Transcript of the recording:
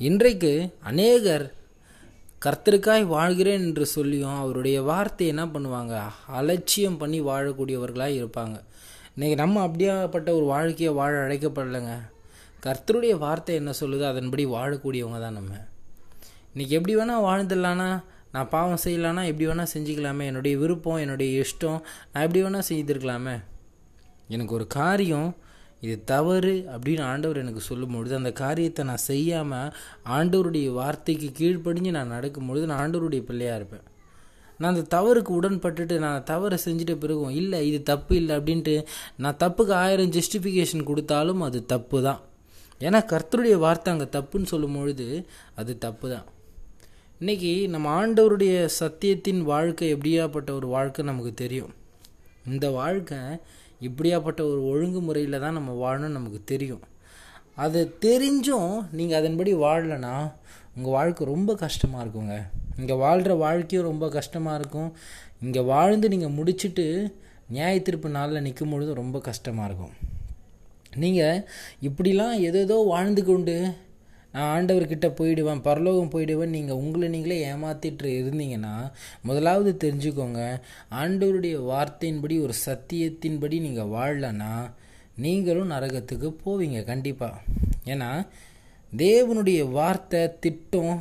இன்றைக்கு அநேகர் கர்த்தருக்காய் வாழ்கிறேன் என்று சொல்லியும் அவருடைய வார்த்தையை என்ன பண்ணுவாங்க? அலட்சியம் பண்ணி வாழக்கூடியவர்களாக இருப்பாங்க. இன்றைக்கி நம்ம அப்படியாப்பட்ட ஒரு வாழ்க்கையை வாழ அழைக்கப்படலைங்க. கர்த்தருடைய வார்த்தை என்ன சொல்லுதோ? அதன்படி வாழக்கூடியவங்க தான் நம்ம. இன்னைக்கு எப்படி வேணால் வாழ்ந்துடலான்னா நான் பாவம் செய்யலான்னா எப்படி வேணால் செஞ்சுக்கலாமே. என்னுடைய விருப்பம் என்னுடைய இஷ்டம் நான் எப்படி வேணால் செய்திருக்கலாமே. எனக்கு ஒரு காரியம் இது தவறு அப்படின்னு ஆண்டவர் எனக்கு சொல்லும் பொழுது அந்த காரியத்தை நான் செய்யாமல் ஆண்டவருடைய வார்த்தைக்கு கீழ்ப்படிஞ்சு நான் நடக்கும்பொழுது நான் ஆண்டவருடைய பிள்ளையாக இருப்பேன். நான் அந்த தவறுக்கு உடன்பட்டுட்டு நான் தவறை செஞ்சுட்ட பிறகும் இல்லை இது தப்பு இல்லை அப்படின்ட்டு நான் தப்புக்கு ஆயிரம் ஜஸ்டிஃபிகேஷன் கொடுத்தாலும் அது தப்பு தான் ஏன்னா கர்த்தருடைய வார்த்தை அங்கே தப்புன்னு சொல்லும் பொழுது அது தப்பு தான் இன்றைக்கி நம்ம ஆண்டவருடைய சத்தியத்தின் வாழ்க்கை எப்படியாப்பட்ட ஒரு வாழ்க்கை நமக்கு தெரியும்? இந்த வாழ்க்கை இப்படியாப்பட்ட ஒரு ஒழுங்குமுறையில் தான் நம்ம வாழணும்னு நமக்கு தெரியும். அது தெரிஞ்சும் நீங்கள் அதன்படி வாழலைன்னா உங்கள் வாழ்க்கை ரொம்ப கஷ்டமாக இருக்குங்க. இங்கே வாழ்கிற வாழ்க்கையும் ரொம்ப கஷ்டமாக இருக்கும். இங்கே வாழ்ந்து நீங்கள் முடிச்சுட்டு நியாயத்திருப்பு நாளில் நிற்கும் பொழுது ரொம்ப கஷ்டமாக இருக்கும். நீங்கள் இப்படிலாம் ஏதேதோ வாழ்ந்து கொண்டு நான் ஆண்டவர்கிட்ட போயிடுவேன் பரலோகம் போயிடுவேன் நீங்கள் உங்களை நீங்களே ஏமாத்திட்டு இருந்தீங்கன்னா முதலாவது தெரிஞ்சுக்கோங்க ஆண்டவருடைய வார்த்தையின்படி ஒரு சத்தியத்தின்படி நீங்கள் வாழலன்னா நீங்களும் நரகத்துக்கு போவீங்க கண்டிப்பாக ஏன்னா தேவனுடைய வார்த்தை திட்டம்